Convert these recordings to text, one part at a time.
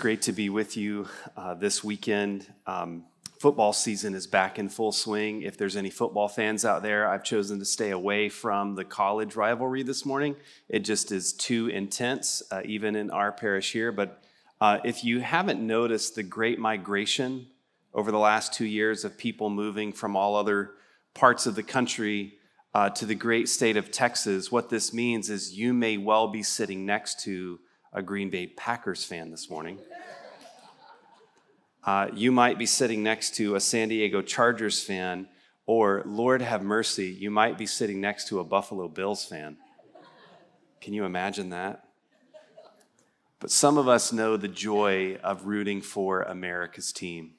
great to be with you uh, this weekend. Um, football season is back in full swing. If there's any football fans out there, I've chosen to stay away from the college rivalry this morning. It just is too intense, uh, even in our parish here. But uh, if you haven't noticed the great migration over the last two years of people moving from all other parts of the country uh, to the great state of Texas, what this means is you may well be sitting next to a Green Bay Packers fan this morning. Uh, you might be sitting next to a San Diego Chargers fan, or Lord have mercy, you might be sitting next to a Buffalo Bills fan. Can you imagine that? But some of us know the joy of rooting for America's team.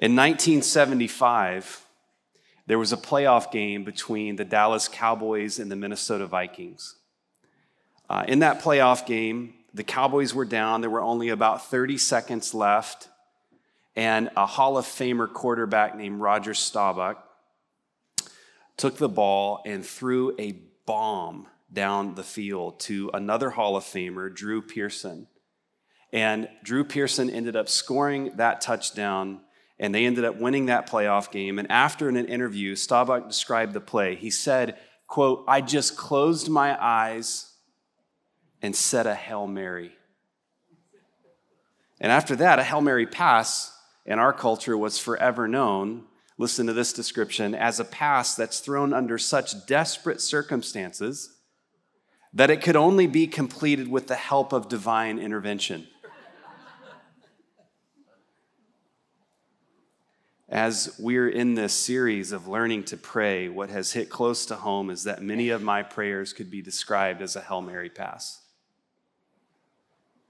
In 1975, there was a playoff game between the Dallas Cowboys and the Minnesota Vikings. Uh, in that playoff game, the Cowboys were down. There were only about 30 seconds left. And a Hall of Famer quarterback named Roger Staubach took the ball and threw a bomb down the field to another Hall of Famer, Drew Pearson. And Drew Pearson ended up scoring that touchdown and they ended up winning that playoff game. And after in an interview, Staubach described the play. He said, quote, I just closed my eyes and said a Hail Mary. And after that, a Hail Mary pass in our culture was forever known, listen to this description, as a pass that's thrown under such desperate circumstances that it could only be completed with the help of divine intervention. As we're in this series of learning to pray, what has hit close to home is that many of my prayers could be described as a Hail Mary pass.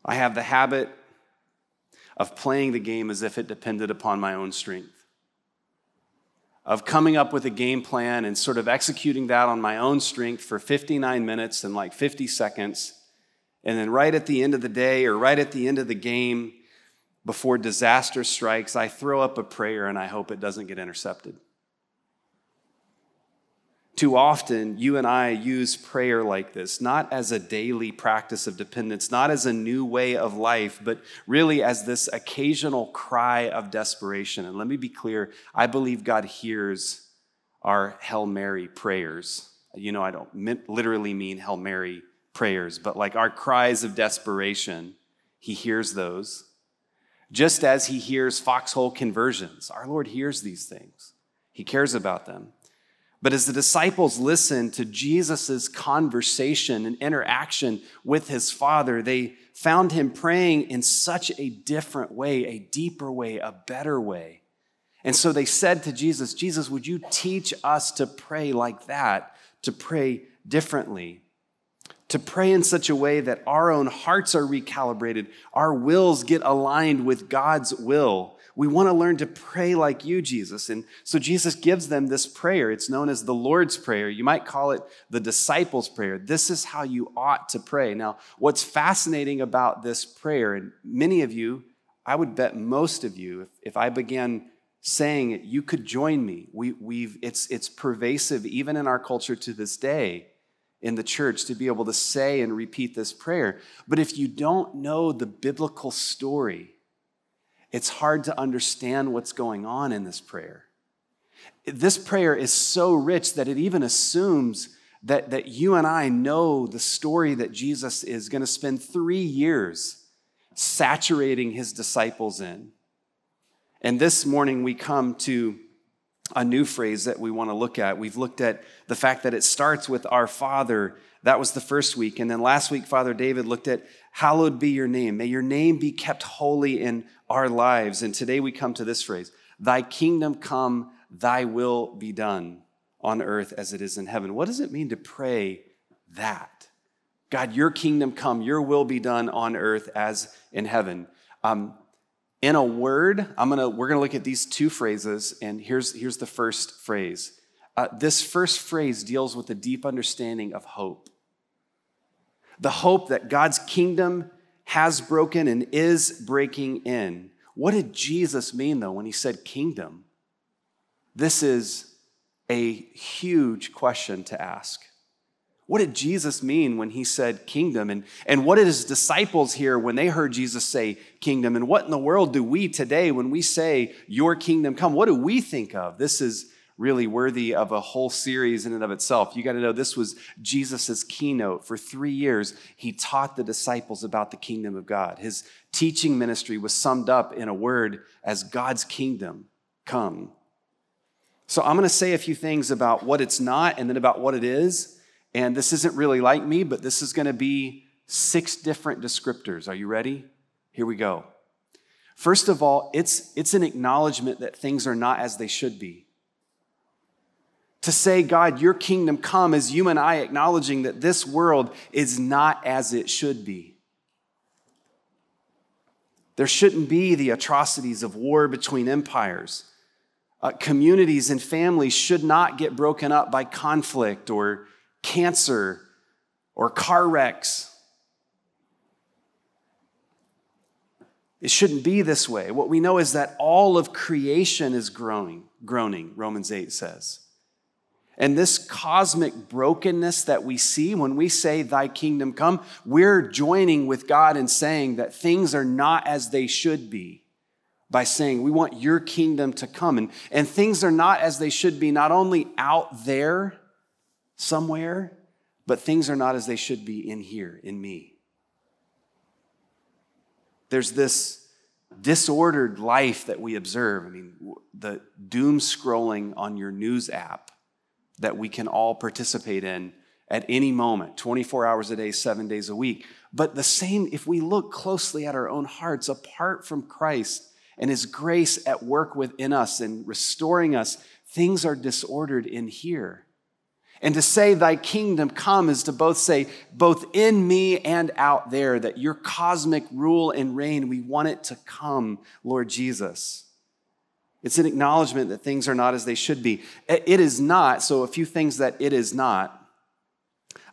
I have the habit of playing the game as if it depended upon my own strength, of coming up with a game plan and sort of executing that on my own strength for 59 minutes and like 50 seconds. And then, right at the end of the day or right at the end of the game, before disaster strikes, I throw up a prayer and I hope it doesn't get intercepted. Too often, you and I use prayer like this, not as a daily practice of dependence, not as a new way of life, but really as this occasional cry of desperation. And let me be clear I believe God hears our Hail Mary prayers. You know, I don't literally mean Hail Mary prayers, but like our cries of desperation, He hears those just as he hears foxhole conversions. Our Lord hears these things, he cares about them. But as the disciples listened to Jesus' conversation and interaction with his Father, they found him praying in such a different way, a deeper way, a better way. And so they said to Jesus, Jesus, would you teach us to pray like that, to pray differently? To pray in such a way that our own hearts are recalibrated, our wills get aligned with God's will. We want to learn to pray like you, Jesus. And so Jesus gives them this prayer. It's known as the Lord's Prayer. You might call it the disciples' prayer. This is how you ought to pray. Now, what's fascinating about this prayer, and many of you, I would bet most of you, if, if I began saying it, you could join me. We, we've, it's, it's pervasive even in our culture to this day in the church to be able to say and repeat this prayer. But if you don't know the biblical story, it's hard to understand what's going on in this prayer. This prayer is so rich that it even assumes that, that you and I know the story that Jesus is going to spend three years saturating his disciples in. And this morning we come to a new phrase that we want to look at. We've looked at the fact that it starts with our Father. That was the first week. And then last week, Father David looked at, Hallowed be your name. May your name be kept holy in our lives. And today we come to this phrase Thy kingdom come, thy will be done on earth as it is in heaven. What does it mean to pray that? God, your kingdom come, your will be done on earth as in heaven. Um, in a word, I'm gonna, we're gonna look at these two phrases, and here's, here's the first phrase. Uh, this first phrase deals with a deep understanding of hope. The hope that God's kingdom has broken and is breaking in. What did Jesus mean, though, when he said kingdom? This is a huge question to ask. What did Jesus mean when he said kingdom? And, and what did his disciples hear when they heard Jesus say kingdom? And what in the world do we today, when we say your kingdom come, what do we think of? This is really worthy of a whole series in and of itself. You got to know this was Jesus' keynote. For three years, he taught the disciples about the kingdom of God. His teaching ministry was summed up in a word as God's kingdom come. So I'm going to say a few things about what it's not and then about what it is and this isn't really like me, but this is going to be six different descriptors. Are you ready? Here we go. First of all, it's, it's an acknowledgement that things are not as they should be. To say, God, your kingdom come is you and I acknowledging that this world is not as it should be. There shouldn't be the atrocities of war between empires. Uh, communities and families should not get broken up by conflict or cancer or car wrecks. It shouldn't be this way. What we know is that all of creation is growing, groaning, Romans 8 says. And this cosmic brokenness that we see when we say, Thy kingdom come, we're joining with God in saying that things are not as they should be by saying, We want your kingdom to come. And, and things are not as they should be, not only out there, somewhere, but things are not as they should be in here, in me. There's this disordered life that we observe. I mean, the doom scrolling on your news app that we can all participate in at any moment, 24 hours a day, seven days a week. But the same, if we look closely at our own hearts, apart from Christ and His grace at work within us and restoring us, things are disordered in here. And to say, Thy kingdom come, is to both say, both in me and out there, that your cosmic rule and reign, we want it to come, Lord Jesus. It's an acknowledgement that things are not as they should be. It is not, so a few things that it is not.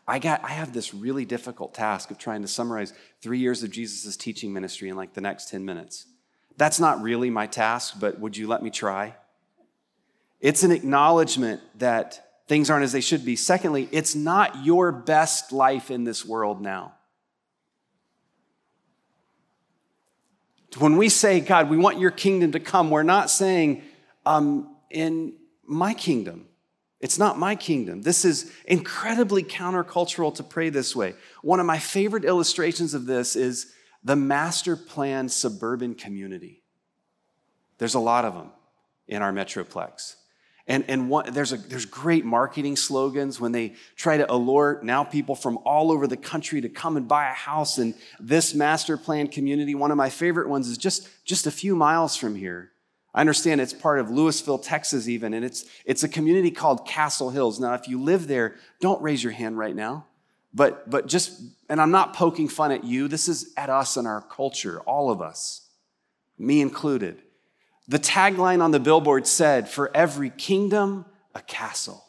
I, got, I have this really difficult task of trying to summarize three years of Jesus' teaching ministry in like the next 10 minutes. That's not really my task, but would you let me try? It's an acknowledgement that things aren't as they should be. Secondly, it's not your best life in this world now. When we say, God, we want your kingdom to come, we're not saying, um, in my kingdom. It's not my kingdom. This is incredibly countercultural to pray this way. One of my favorite illustrations of this is the master plan suburban community. There's a lot of them in our metroplex. And, and one, there's, a, there's great marketing slogans when they try to allure now people from all over the country to come and buy a house in this master plan community. One of my favorite ones is just, just a few miles from here. I understand it's part of Lewisville, Texas, even, and it's, it's a community called Castle Hills. Now, if you live there, don't raise your hand right now. But, but just, and I'm not poking fun at you, this is at us and our culture, all of us, me included. The tagline on the billboard said, For every kingdom, a castle.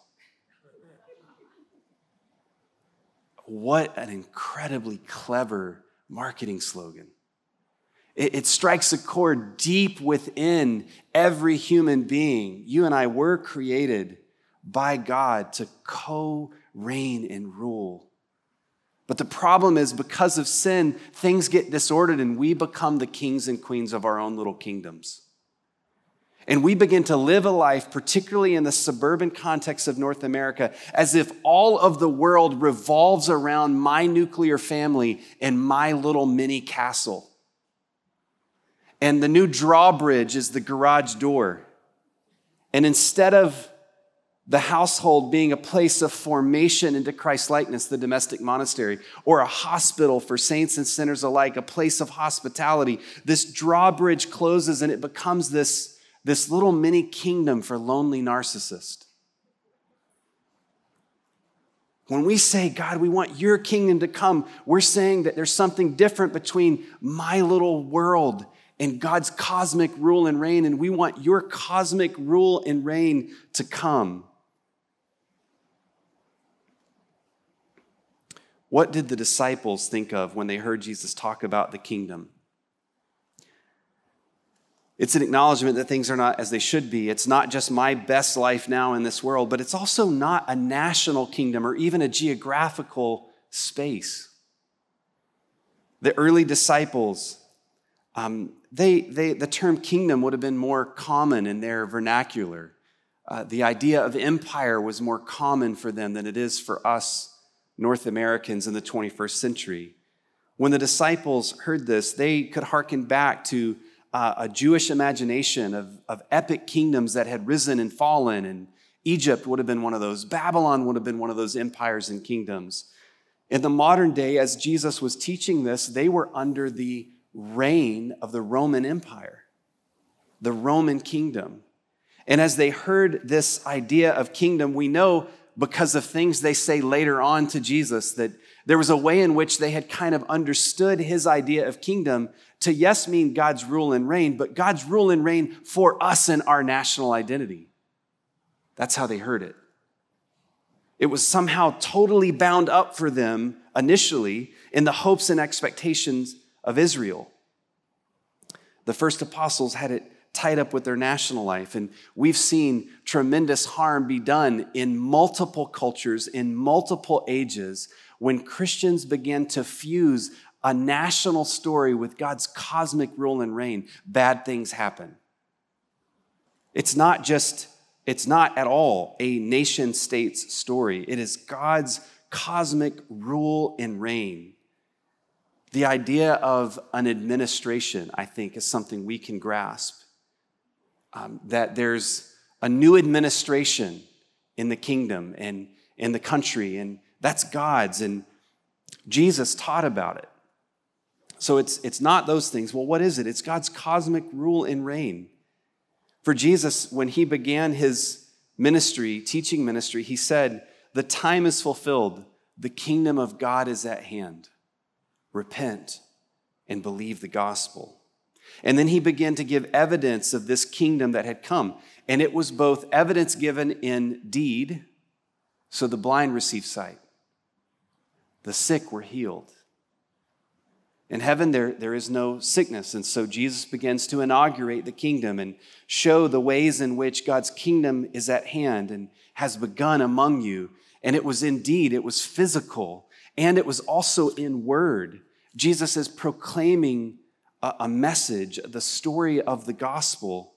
What an incredibly clever marketing slogan. It, it, strikes a chord deep within every human being. You and I were created by God to co reign and rule. But the problem is because of sin, things get disordered and we become the kings and queens of our own little kingdoms. And we begin to live a life, particularly in the suburban context of North America, as if all of the world revolves around my nuclear family and my little mini castle. And the new drawbridge is the garage door. And instead of the household being a place of formation into Christ likeness, the domestic monastery, or a hospital for saints and sinners alike, a place of hospitality, this drawbridge closes and it becomes this this little mini kingdom for lonely narcissist. When we say, God, we want your kingdom to come, we're saying that there's something different between my little world and God's cosmic rule and reign, and we want your cosmic rule and reign to come. What did the disciples think of when they heard Jesus talk about the kingdom? It's an acknowledgement that things are not as they should be. It's not just my best life now in this world, but it's also not a national kingdom or even a geographical space. The early disciples, um, they, they, the term kingdom would have been more common in their vernacular. Uh, the idea of empire was more common for them than it is for us North Americans in the 21st century. When the disciples heard this, they could hearken back to uh, a Jewish imagination of, of epic kingdoms that had risen and fallen, and Egypt would have been one of those, Babylon would have been one of those empires and kingdoms. In the modern day, as Jesus was teaching this, they were under the reign of the Roman Empire, the Roman kingdom. And as they heard this idea of kingdom, we know because of things they say later on to Jesus that there was a way in which they had kind of understood his idea of kingdom to, yes, mean God's rule and reign, but God's rule and reign for us and our national identity. That's how they heard it. It was somehow totally bound up for them initially in the hopes and expectations of Israel. The first apostles had it tied up with their national life. And we've seen tremendous harm be done in multiple cultures, in multiple ages, when Christians begin to fuse a national story with God's cosmic rule and reign, bad things happen. It's not just, it's not at all a nation state's story. It is God's cosmic rule and reign. The idea of an administration, I think, is something we can grasp um, that there's a new administration in the kingdom and in the country, and that's God's, and Jesus taught about it. So it's, it's not those things. Well, what is it? It's God's cosmic rule and reign. For Jesus, when he began his ministry, teaching ministry, he said, The time is fulfilled, the kingdom of God is at hand. Repent and believe the gospel. And then he began to give evidence of this kingdom that had come. And it was both evidence given in deed, so the blind received sight, the sick were healed. In heaven, there, there is no sickness. And so Jesus begins to inaugurate the kingdom and show the ways in which God's kingdom is at hand and has begun among you. And it was indeed, it was physical, and it was also in word. Jesus is proclaiming a message, the story of the gospel.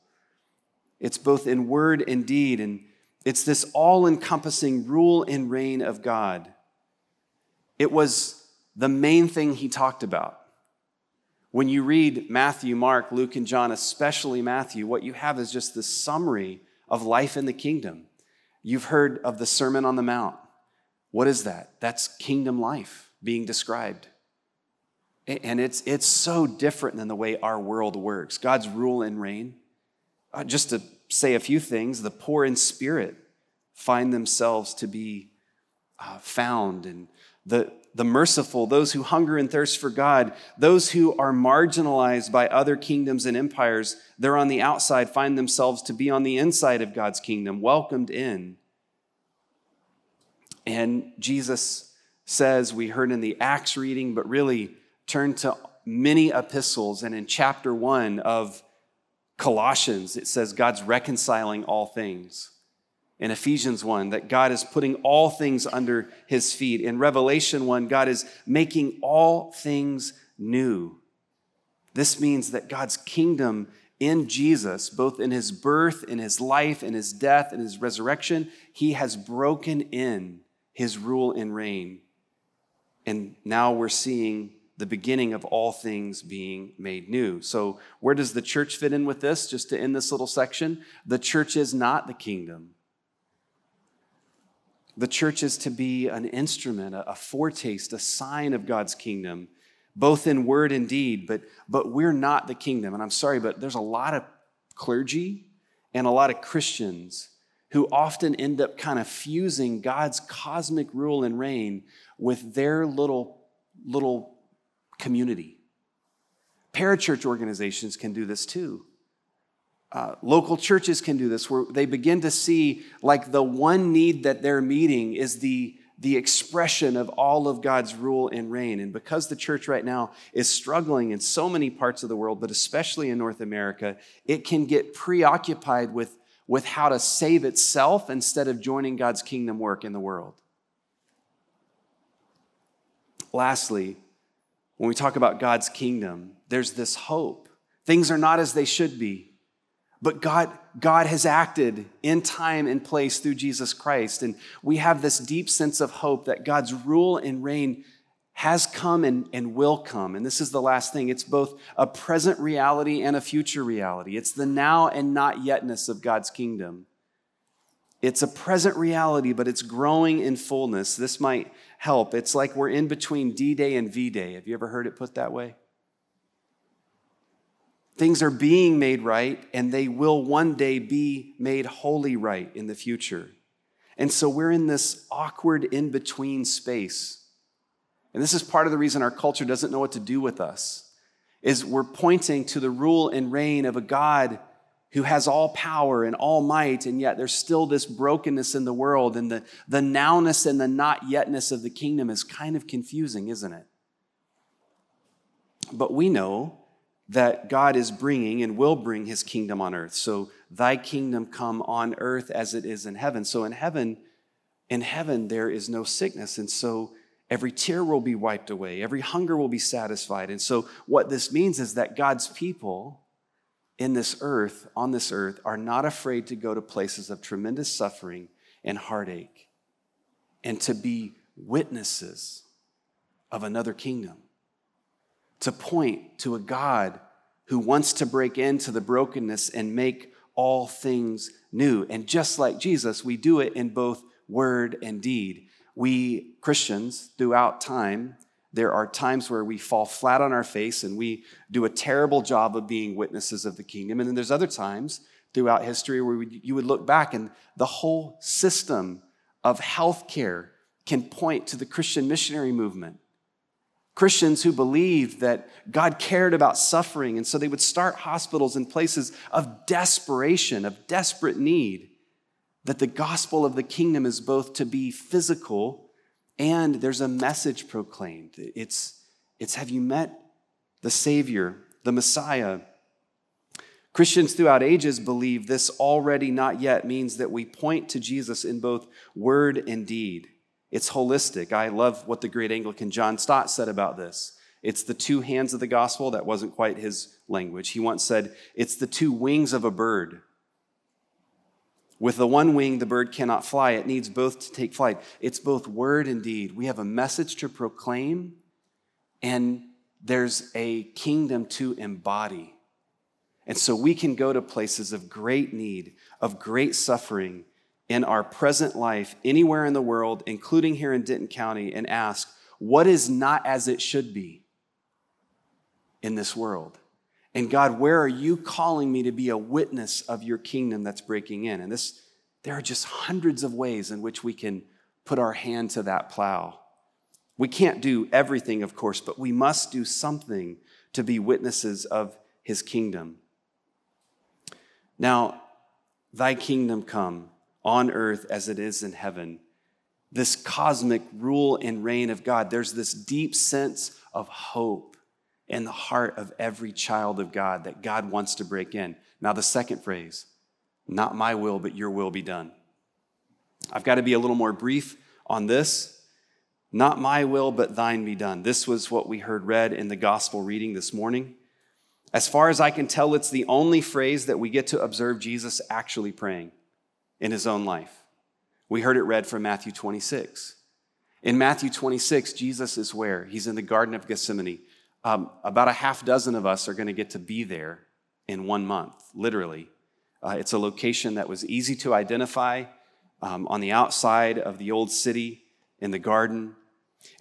It's both in word and deed, and it's this all encompassing rule and reign of God. It was the main thing he talked about. When you read Matthew, Mark, Luke, and John, especially Matthew, what you have is just the summary of life in the kingdom. You've heard of the Sermon on the Mount. What is that? That's kingdom life being described. And it's, it's so different than the way our world works. God's rule and reign. Uh, just to say a few things, the poor in spirit find themselves to be uh, found, and the, the merciful, those who hunger and thirst for God, those who are marginalized by other kingdoms and empires, they're on the outside, find themselves to be on the inside of God's kingdom, welcomed in. And Jesus says, we heard in the Acts reading, but really, turn to many epistles, and in chapter one of Colossians, it says God's reconciling all things. In Ephesians 1, that God is putting all things under his feet. In Revelation 1, God is making all things new. This means that God's kingdom in Jesus, both in his birth, in his life, in his death, in his resurrection, he has broken in his rule and reign. And now we're seeing the beginning of all things being made new. So, where does the church fit in with this? Just to end this little section, the church is not the kingdom. The church is to be an instrument, a foretaste, a sign of God's kingdom, both in word and deed, but, but we're not the kingdom. And I'm sorry, but there's a lot of clergy and a lot of Christians who often end up kind of fusing God's cosmic rule and reign with their little, little community. Parachurch organizations can do this too. Uh, local churches can do this where they begin to see like the one need that they're meeting is the the expression of all of God's rule and reign. And because the church right now is struggling in so many parts of the world, but especially in North America, it can get preoccupied with, with how to save itself instead of joining God's kingdom work in the world. Lastly, when we talk about God's kingdom, there's this hope. Things are not as they should be. But God, God has acted in time and place through Jesus Christ. And we have this deep sense of hope that God's rule and reign has come and, and will come. And this is the last thing it's both a present reality and a future reality. It's the now and not yetness of God's kingdom. It's a present reality, but it's growing in fullness. This might help. It's like we're in between D Day and V Day. Have you ever heard it put that way? Things are being made right, and they will one day be made wholly right in the future. And so we're in this awkward in between space. And this is part of the reason our culture doesn't know what to do with us. Is we're pointing to the rule and reign of a God who has all power and all might, and yet there's still this brokenness in the world, and the, the nowness and the not yetness of the kingdom is kind of confusing, isn't it? But we know that God is bringing and will bring his kingdom on earth. So, thy kingdom come on earth as it is in heaven. So, in heaven, in heaven, there is no sickness. And so, every tear will be wiped away, every hunger will be satisfied. And so, what this means is that God's people in this earth, on this earth, are not afraid to go to places of tremendous suffering and heartache and to be witnesses of another kingdom to point to a God who wants to break into the brokenness and make all things new. And just like Jesus, we do it in both word and deed. We Christians, throughout time, there are times where we fall flat on our face and we do a terrible job of being witnesses of the kingdom. And then there's other times throughout history where you would look back and the whole system of healthcare can point to the Christian missionary movement Christians who believed that God cared about suffering, and so they would start hospitals in places of desperation, of desperate need. That the gospel of the kingdom is both to be physical and there's a message proclaimed. It's, it's have you met the Savior, the Messiah? Christians throughout ages believe this already not yet means that we point to Jesus in both word and deed. It's holistic. I love what the great Anglican John Stott said about this. It's the two hands of the gospel. That wasn't quite his language. He once said, It's the two wings of a bird. With the one wing, the bird cannot fly. It needs both to take flight. It's both word and deed. We have a message to proclaim, and there's a kingdom to embody. And so we can go to places of great need, of great suffering, in our present life anywhere in the world, including here in Denton County, and ask, what is not as it should be in this world? And God, where are you calling me to be a witness of your kingdom that's breaking in? And this, there are just hundreds of ways in which we can put our hand to that plow. We can't do everything, of course, but we must do something to be witnesses of his kingdom. Now, thy kingdom come on earth as it is in heaven. This cosmic rule and reign of God, there's this deep sense of hope in the heart of every child of God that God wants to break in. Now, the second phrase, not my will, but your will be done. I've got to be a little more brief on this. Not my will, but thine be done. This was what we heard read in the gospel reading this morning. As far as I can tell, it's the only phrase that we get to observe Jesus actually praying in his own life. We heard it read from Matthew 26. In Matthew 26, Jesus is where? He's in the Garden of Gethsemane. Um, about a half dozen of us are going to get to be there in one month, literally. Uh, it's a location that was easy to identify um, on the outside of the old city in the garden.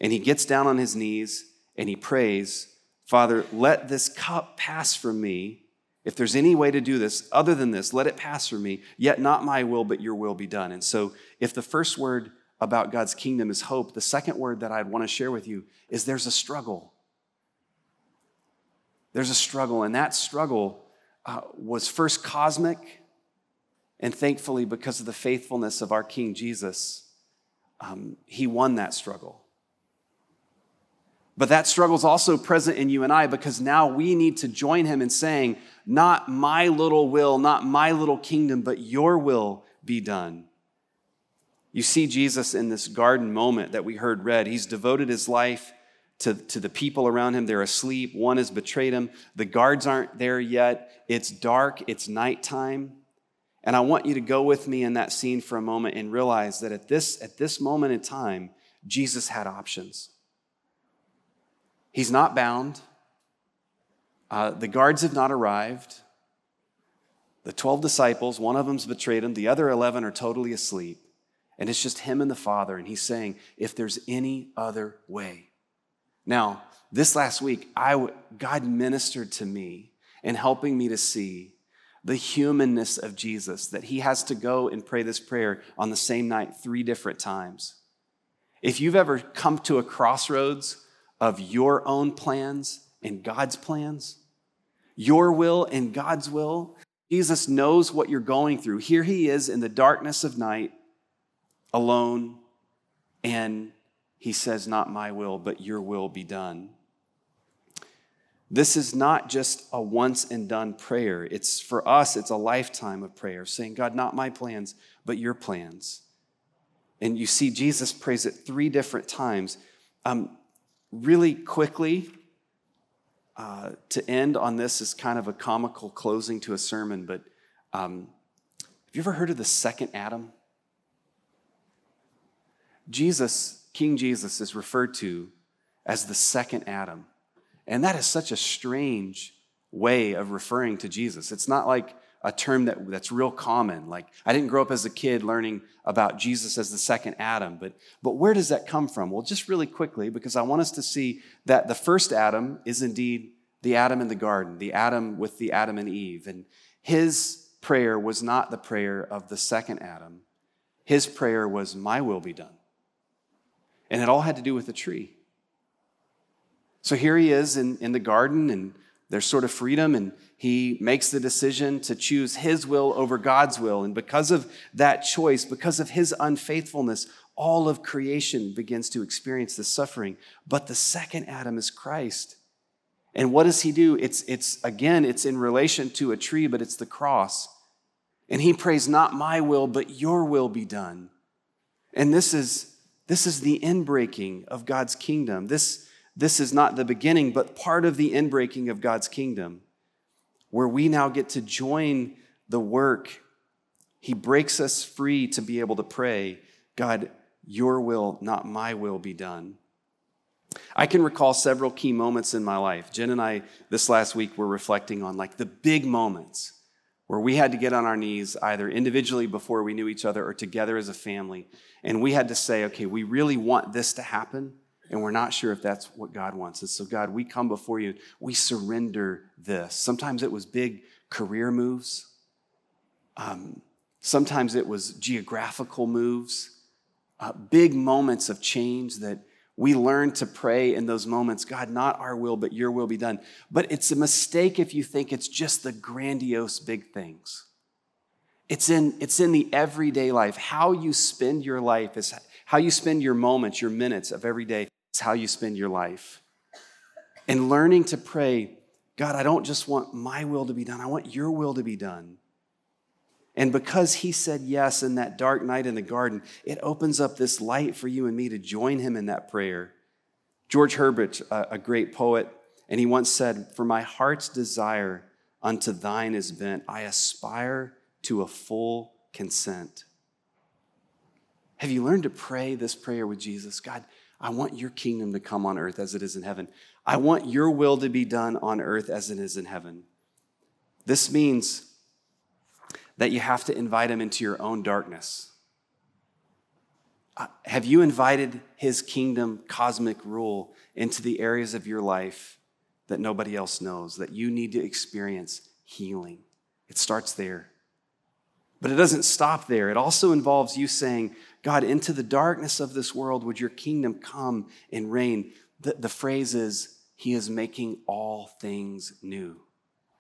And he gets down on his knees and he prays, Father, let this cup pass from me, if there's any way to do this other than this, let it pass from me, yet not my will, but your will be done. And so, if the first word about God's kingdom is hope, the second word that I'd want to share with you is there's a struggle. There's a struggle, and that struggle uh, was first cosmic, and thankfully, because of the faithfulness of our King Jesus, um, he won that struggle. But that struggle is also present in you and I because now we need to join him in saying, Not my little will, not my little kingdom, but your will be done. You see Jesus in this garden moment that we heard read. He's devoted his life to, to the people around him. They're asleep. One has betrayed him. The guards aren't there yet. It's dark, it's nighttime. And I want you to go with me in that scene for a moment and realize that at this, at this moment in time, Jesus had options. He's not bound. Uh, the guards have not arrived. The 12 disciples, one of them's betrayed him, the other 11 are totally asleep. And it's just him and the Father. And he's saying, if there's any other way. Now, this last week, I, God ministered to me in helping me to see the humanness of Jesus, that he has to go and pray this prayer on the same night three different times. If you've ever come to a crossroads of your own plans and God's plans, your will and God's will. Jesus knows what you're going through. Here he is in the darkness of night, alone, and he says, Not my will, but your will be done. This is not just a once and done prayer. It's for us, it's a lifetime of prayer, saying, God, not my plans, but your plans. And you see, Jesus prays it three different times. Um, really quickly, uh, to end on this is kind of a comical closing to a sermon, but um, have you ever heard of the second Adam? Jesus, King Jesus, is referred to as the second Adam. And that is such a strange way of referring to Jesus. It's not like a term that, that's real common. Like, I didn't grow up as a kid learning about Jesus as the second Adam, but, but where does that come from? Well, just really quickly, because I want us to see that the first Adam is indeed the Adam in the garden, the Adam with the Adam and Eve. And his prayer was not the prayer of the second Adam, his prayer was, My will be done. And it all had to do with the tree. So here he is in, in the garden, and there's sort of freedom, and he makes the decision to choose his will over God's will. And because of that choice, because of his unfaithfulness, all of creation begins to experience the suffering. But the second Adam is Christ. And what does he do? It's, it's again, it's in relation to a tree, but it's the cross. And he prays, Not my will, but your will be done. And this is, this is the inbreaking of God's kingdom. This, this is not the beginning, but part of the inbreaking of God's kingdom where we now get to join the work. He breaks us free to be able to pray, God, your will, not my will, be done. I can recall several key moments in my life. Jen and I, this last week, were reflecting on like the big moments where we had to get on our knees either individually before we knew each other or together as a family. And we had to say, okay, we really want this to happen and we're not sure if that's what God wants. And so, God, we come before you, we surrender this. Sometimes it was big career moves, um, sometimes it was geographical moves, uh, big moments of change that we learn to pray in those moments God, not our will, but your will be done. But it's a mistake if you think it's just the grandiose big things. It's in, it's in the everyday life. How you spend your life is how you spend your moments, your minutes of every day it's how you spend your life. And learning to pray, God, I don't just want my will to be done, I want your will to be done. And because he said yes in that dark night in the garden, it opens up this light for you and me to join him in that prayer. George Herbert, a great poet, and he once said, For my heart's desire unto thine is bent, I aspire to a full consent. Have you learned to pray this prayer with Jesus? God, I want your kingdom to come on earth as it is in heaven. I want your will to be done on earth as it is in heaven. This means that you have to invite him into your own darkness. Uh, have you invited his kingdom cosmic rule into the areas of your life that nobody else knows, that you need to experience healing? It starts there. But it doesn't stop there. It also involves you saying, God, into the darkness of this world, would your kingdom come and reign? The, the phrase is, He is making all things new.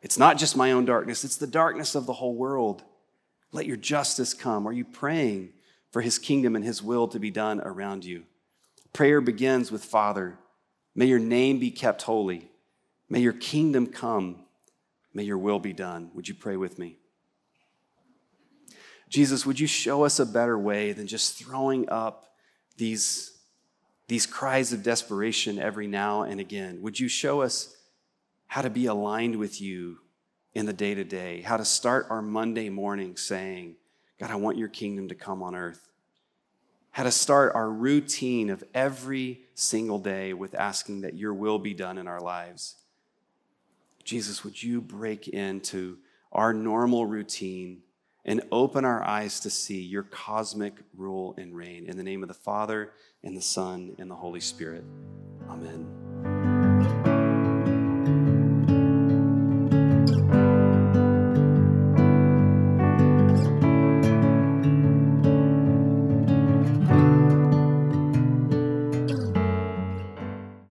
It's not just my own darkness, it's the darkness of the whole world. Let your justice come. Are you praying for his kingdom and his will to be done around you. Prayer begins with Father, may your name be kept holy. May your kingdom come. May your will be done. Would you pray with me? Jesus, would you show us a better way than just throwing up these, these cries of desperation every now and again? Would you show us how to be aligned with you in the day to day, how to start our Monday morning saying, God, I want your kingdom to come on earth. How to start our routine of every single day with asking that your will be done in our lives. Jesus, would you break into our normal routine and open our eyes to see your cosmic rule and reign? In the name of the Father, and the Son, and the Holy Spirit. Amen.